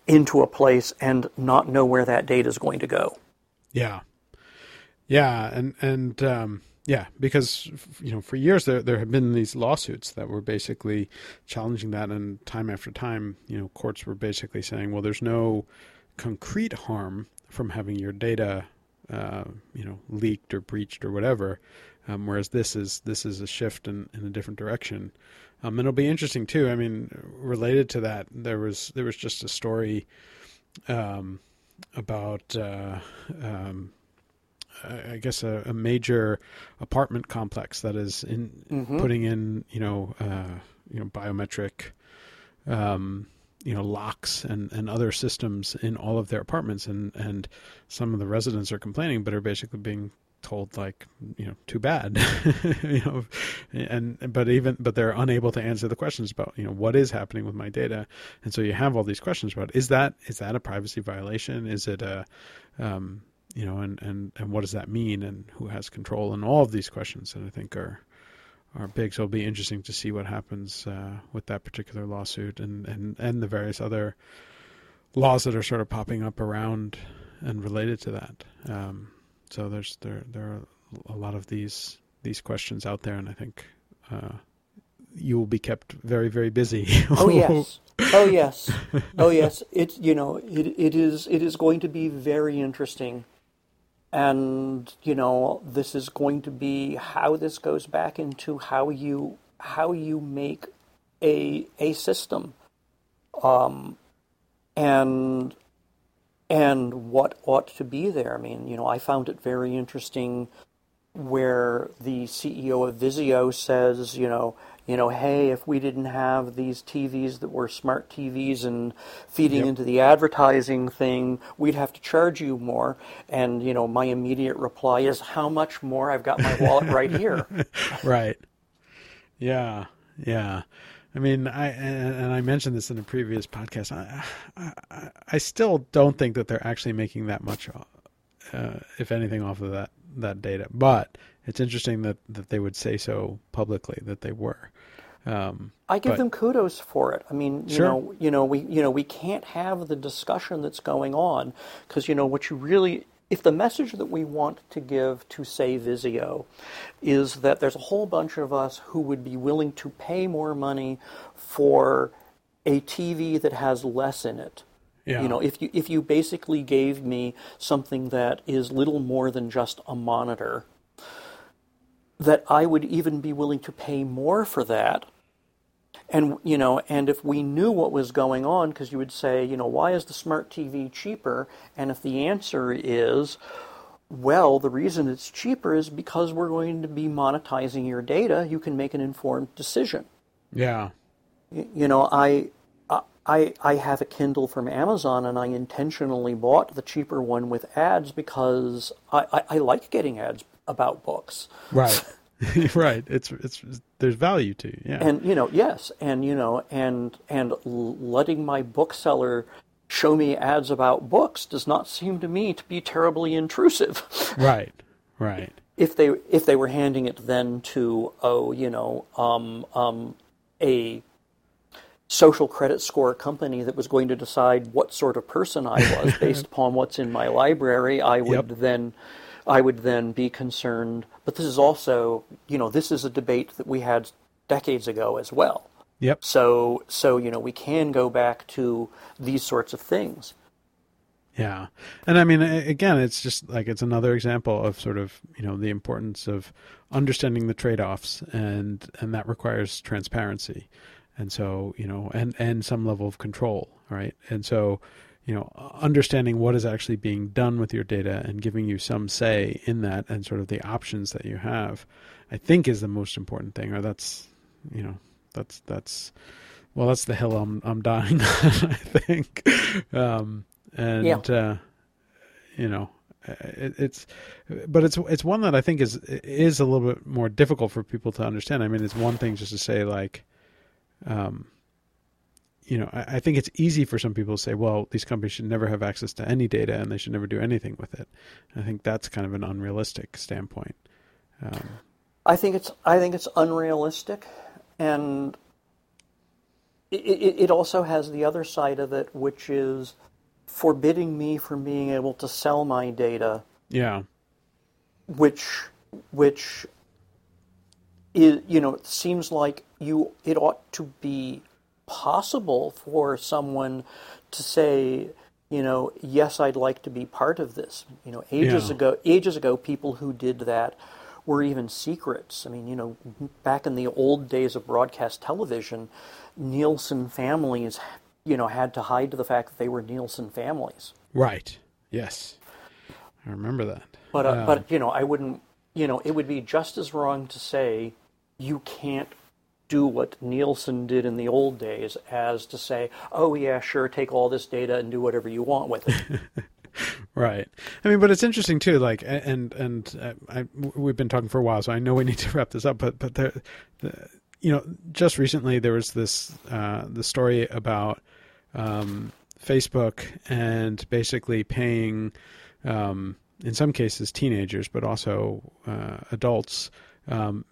C: into a place and not know where that data is going to go.
A: Yeah, yeah, and and um, yeah, because you know for years there there have been these lawsuits that were basically challenging that, and time after time, you know, courts were basically saying, well, there's no concrete harm from having your data, uh, you know, leaked or breached or whatever. Um, whereas this is this is a shift in, in a different direction. Um, and it'll be interesting too. I mean, related to that, there was there was just a story um, about uh, um, I guess a, a major apartment complex that is in
C: Mhm.
A: putting in you know uh, you know biometric um, you know locks and, and other systems in all of their apartments. And and some of the residents are complaining but are basically being told like you know too bad *laughs* you know and but even but they're unable to answer the questions about you know what is happening with my data. And so you have all these questions about is that is that a privacy violation? Is it a um, you know and, and and what does that mean and who has control and all of these questions that I think are are big so it'll be interesting to see what happens uh, with that particular lawsuit and, and and the various other laws that are sort of popping up around and related to that um, so there's there there are a lot of these these questions out there, and I think uh, you will be kept very very busy. *laughs*
C: Oh yes. Oh yes. *laughs* Oh yes. It's you know it it is it is going to be very interesting, and you know this is going to be how this goes back into how you how you make a a system, um, and and what ought to be there. I mean, you know, I found it very interesting where the CEO of Vizio says, you know, you know, hey, if we didn't have these TVs that were smart TVs and feeding
A: Yep.
C: into the advertising thing, we'd have to charge you more. And you know, my immediate reply is, how much more? I've got my wallet right here. *laughs*
A: right. Yeah. Yeah. I mean, I and, and I mentioned this in a previous podcast. I, I I still don't think that they're actually making that much, uh, if anything, off of that that data. But it's interesting that that they would say so publicly that they were. Um,
C: I give
A: But-
C: them kudos for it. I mean, you
A: Sure.
C: know, you know, we you know we can't have the discussion that's going on because you know what you really if the message that we want to give to say Vizio is that there's a whole bunch of us who would be willing to pay more money for a TV that has less in it.
A: yeah.
C: You know, if you if you basically gave me something that is little more than just a monitor, that I would even be willing to pay more for that. And you know, and if we knew what was going on, because you would say, you know, why is the smart TV cheaper? And if the answer is, well, the reason it's cheaper is because we're going to be monetizing your data, you can make an informed decision.
A: yeah.
C: You know, I, I, I have a Kindle from Amazon, and I intentionally bought the cheaper one with ads because I, I, I like getting ads about books.
A: Right. *laughs* *laughs* right. It's it's there's value to you. Yeah.
C: And you know, yes, and you know, and and letting my bookseller show me ads about books does not seem to me to be terribly intrusive. *laughs*
A: right. Right.
C: if they if they were handing it then to oh you know um, um, a social credit score company that was going to decide what sort of person I was *laughs* based upon what's in my library, I would
A: Yep.
C: then I would then be concerned. But this is also you know this is a debate that we had decades ago as well.
A: Yep.
C: So so you know we can go back to these sorts of things.
A: Yeah. And I mean, again, it's just like it's another example of sort of, you know, the importance of understanding the trade offs and, and that requires transparency. And so, you know, and, and some level of control, right? And so, you know, understanding what is actually being done with your data and giving you some say in that and sort of the options that you have, I think is the most important thing, or that's, you know, that's, that's, well, that's the hill I'm, I'm dying *laughs* on, I think. Um, and
C: Yeah.
A: uh, you know it, it's, but it's it's one that I think is is a little bit more difficult for people to understand. I mean, it's one thing just to say like, um, you know, I, I think it's easy for some people to say, well, these companies should never have access to any data and they should never do anything with it. I think that's kind of an unrealistic standpoint. Um,
C: I think it's I think it's unrealistic, and it, it, it also has the other side of it, which is forbidding me from being able to sell my data,
A: yeah,
C: which which is you know it seems like you it ought to be possible for someone to say you know yes I'd like to be part of this you know ages
A: Yeah.
C: ago ages ago people who did that were even secrets I mean you know back in the old days of broadcast television Nielsen families you know had to hide the fact that they were Nielsen families
A: right. Yes, I remember that.
C: But uh,
A: Um,
C: but you know, I wouldn't. You know, it would be just as wrong to say you can't do what Nielsen did in the old days as to say, oh yeah, sure, take all this data and do whatever you want with it. *laughs*
A: Right. I mean, but it's interesting too. Like, and and uh, I, we've been talking for a while, so I know we need to wrap this up. But but there, the, you know, just recently there was this uh, the story about um, Facebook and basically paying, um, in some cases, teenagers, but also uh, adults. Um,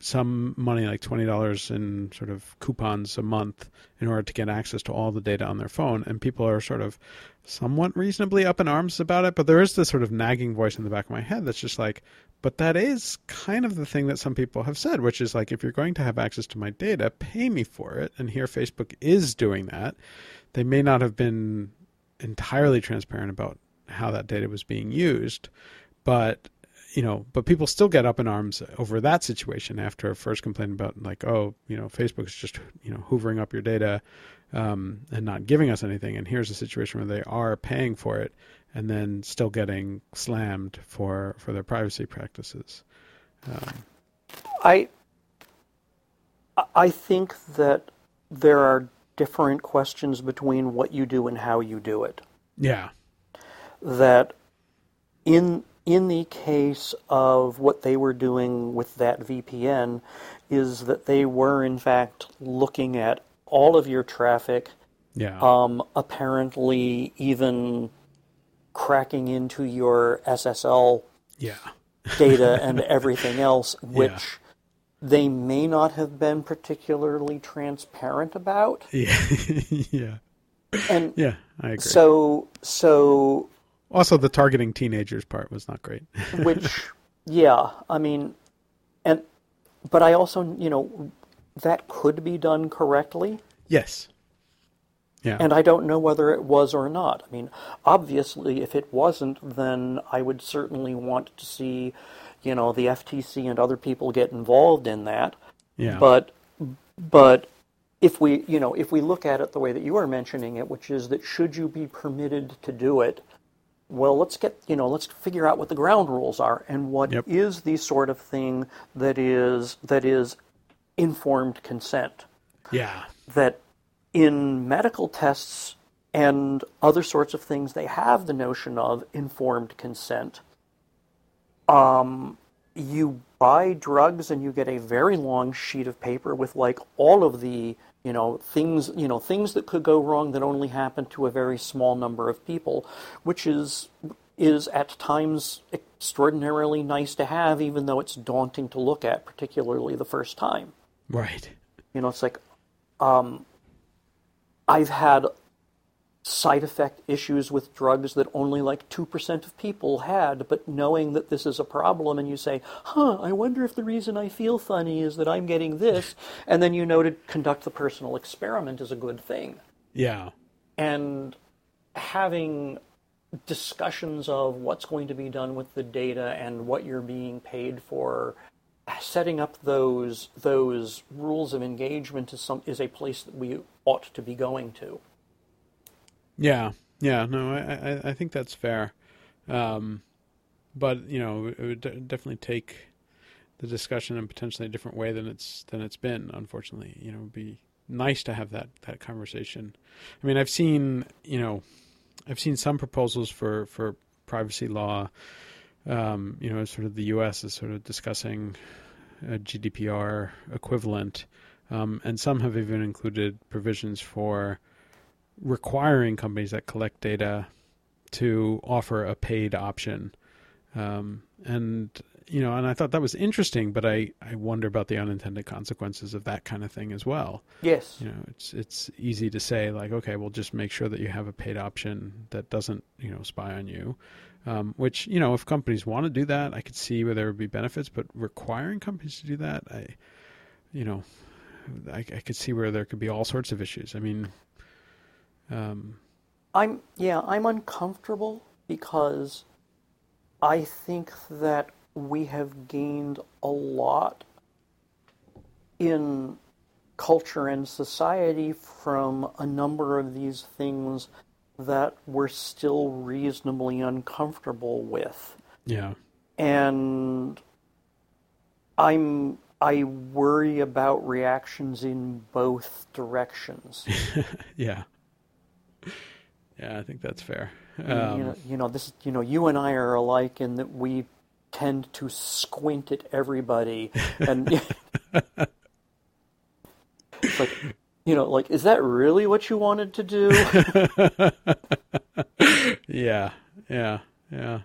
A: some money like twenty dollars in sort of coupons a month in order to get access to all the data on their phone, and people are sort of somewhat reasonably up in arms about it. But there is this sort of nagging voice in the back of my head that's just like, but that is kind of the thing that some people have said, which is like, if you're going to have access to my data, pay me for it. And here Facebook is doing that. They may not have been entirely transparent about how that data was being used, but you know, but people still get up in arms over that situation after first complaining about like, oh, you know, Facebook is just you know hoovering up your data um, and not giving us anything, and here's a situation where they are paying for it and then still getting slammed for for their privacy practices. Um,
C: I I think that there are different questions between what you do and how you do it.
A: yeah,
C: that in in the case of what they were doing with that VPN is that they were in fact looking at all of your traffic
A: yeah,
C: um, apparently even cracking into your SSL
A: yeah,
C: data *laughs* and everything else which they may not have been particularly transparent about.
A: Yeah, *laughs* yeah,
C: and
A: yeah. I agree.
C: so so
A: also, the targeting teenagers part was not great. *laughs*
C: which yeah i mean and but i also you know that could be done correctly
A: yes. Yeah.
C: and i don't know whether it was or not i mean obviously if it wasn't then i would certainly want to see you know the ftc and other people get involved in that
A: yeah.
C: but but if we you know if we look at it the way that you are mentioning it which is that should you be permitted to do it well let's get you know let's figure out what the ground rules are and what is
A: Yep.
C: the sort of thing that is that is informed consent
A: yeah.
C: that in medical tests and other sorts of things they have the notion of informed consent um, you buy drugs and you get a very long sheet of paper with like all of the you know things you know things that could go wrong that only happen to a very small number of people which is is at times extraordinarily nice to have even though it's daunting to look at particularly the first time
A: Right.
C: you know, it's like um, I've had side effect issues with drugs that only like 2% of people had, but knowing that this is a problem, and you say, huh, I wonder if the reason I feel funny is that I'm getting this, *laughs* and then you know to conduct the personal experiment is a good thing.
A: Yeah.
C: And having discussions of what's going to be done with the data and what you're being paid for setting up those those rules of engagement is some is a place that we ought to be going to.
A: Yeah, yeah, no, I, I, I think that's fair. Um, but you know, it would de- definitely take the discussion in potentially a different way than it's than it's been. Unfortunately, you know, it'd be nice to have that that conversation. I mean, I've seen you know, I've seen some proposals for for privacy law. Um, you know, sort of the U.S. is sort of discussing a GDPR equivalent, um, and some have even included provisions for requiring companies that collect data to offer a paid option. Um, and you know, and I thought that was interesting, but I, I wonder about the unintended consequences of that kind of thing as well.
C: Yes.
A: You know, it's it's easy to say like, okay, we'll just make sure that you have a paid option that doesn't you know spy on you. Um, which you know, if companies want to do that, I could see where there would be benefits, but requiring companies to do that, I, you know, I, I could see where there could be all sorts of issues. I mean, um,
C: I'm yeah, I'm uncomfortable because I think that we have gained a lot in culture and society from a number of these things that we're still reasonably uncomfortable with.
A: yeah,
C: And I'm I worry about reactions in both directions. *laughs*
A: yeah, *laughs* yeah. I think that's fair.
C: you,
A: Um,
C: know, you know, this. You know, you and I are alike in that we tend to squint at everybody, and *laughs* it's like, you know, like, is that really what you wanted to do? *laughs*
A: yeah, yeah, yeah.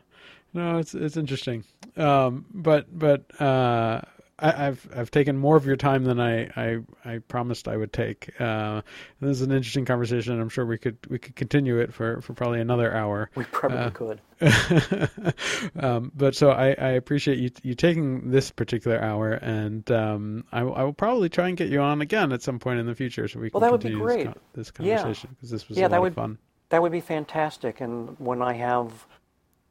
A: No, it's it's interesting. Um, but but uh, I, I've I've taken more of your time than I I, I promised I would take. Uh, this is an interesting conversation. I'm sure we could we could continue it for, for probably another hour.
C: we probably
A: Uh,
C: could. *laughs*
A: um, but so I, I appreciate you you taking this particular hour, and um, I, will- I will probably try and get you on again at some point in the future, so we can
C: Well, that would be
A: continue
C: great.
A: this, con- this conversation because this was
C: Yeah,
A: a
C: that
A: lot
C: would-
A: of fun.
C: That would be fantastic. And when I have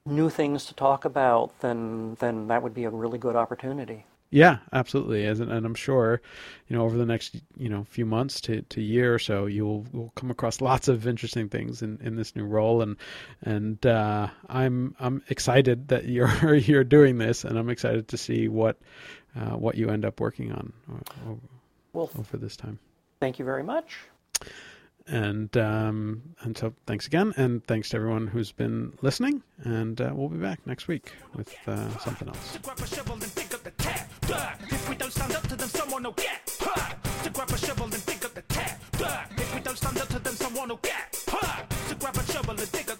C: new things to talk about, then then that would be a really good opportunity.
A: Yeah, absolutely. As and I'm sure, you know, over the next you know few months to, to year or so, you'll will come across *laughs* lots of interesting things in, in this new role, and and uh, I'm I'm excited that you're *laughs* you're doing this, and I'm excited to see what uh, what you end up working on o- o-
C: Well,
A: over this time.
C: thank you very much.
A: And um, and so thanks again, and thanks to everyone who's been listening, and uh, we'll be back next week with uh, something else.
B: Duh. If we don't stand up to them, someone will get hurt. To grab a shovel and dig up the tap. If we don't stand up to them, someone will get hurt. To grab a shovel and dig up.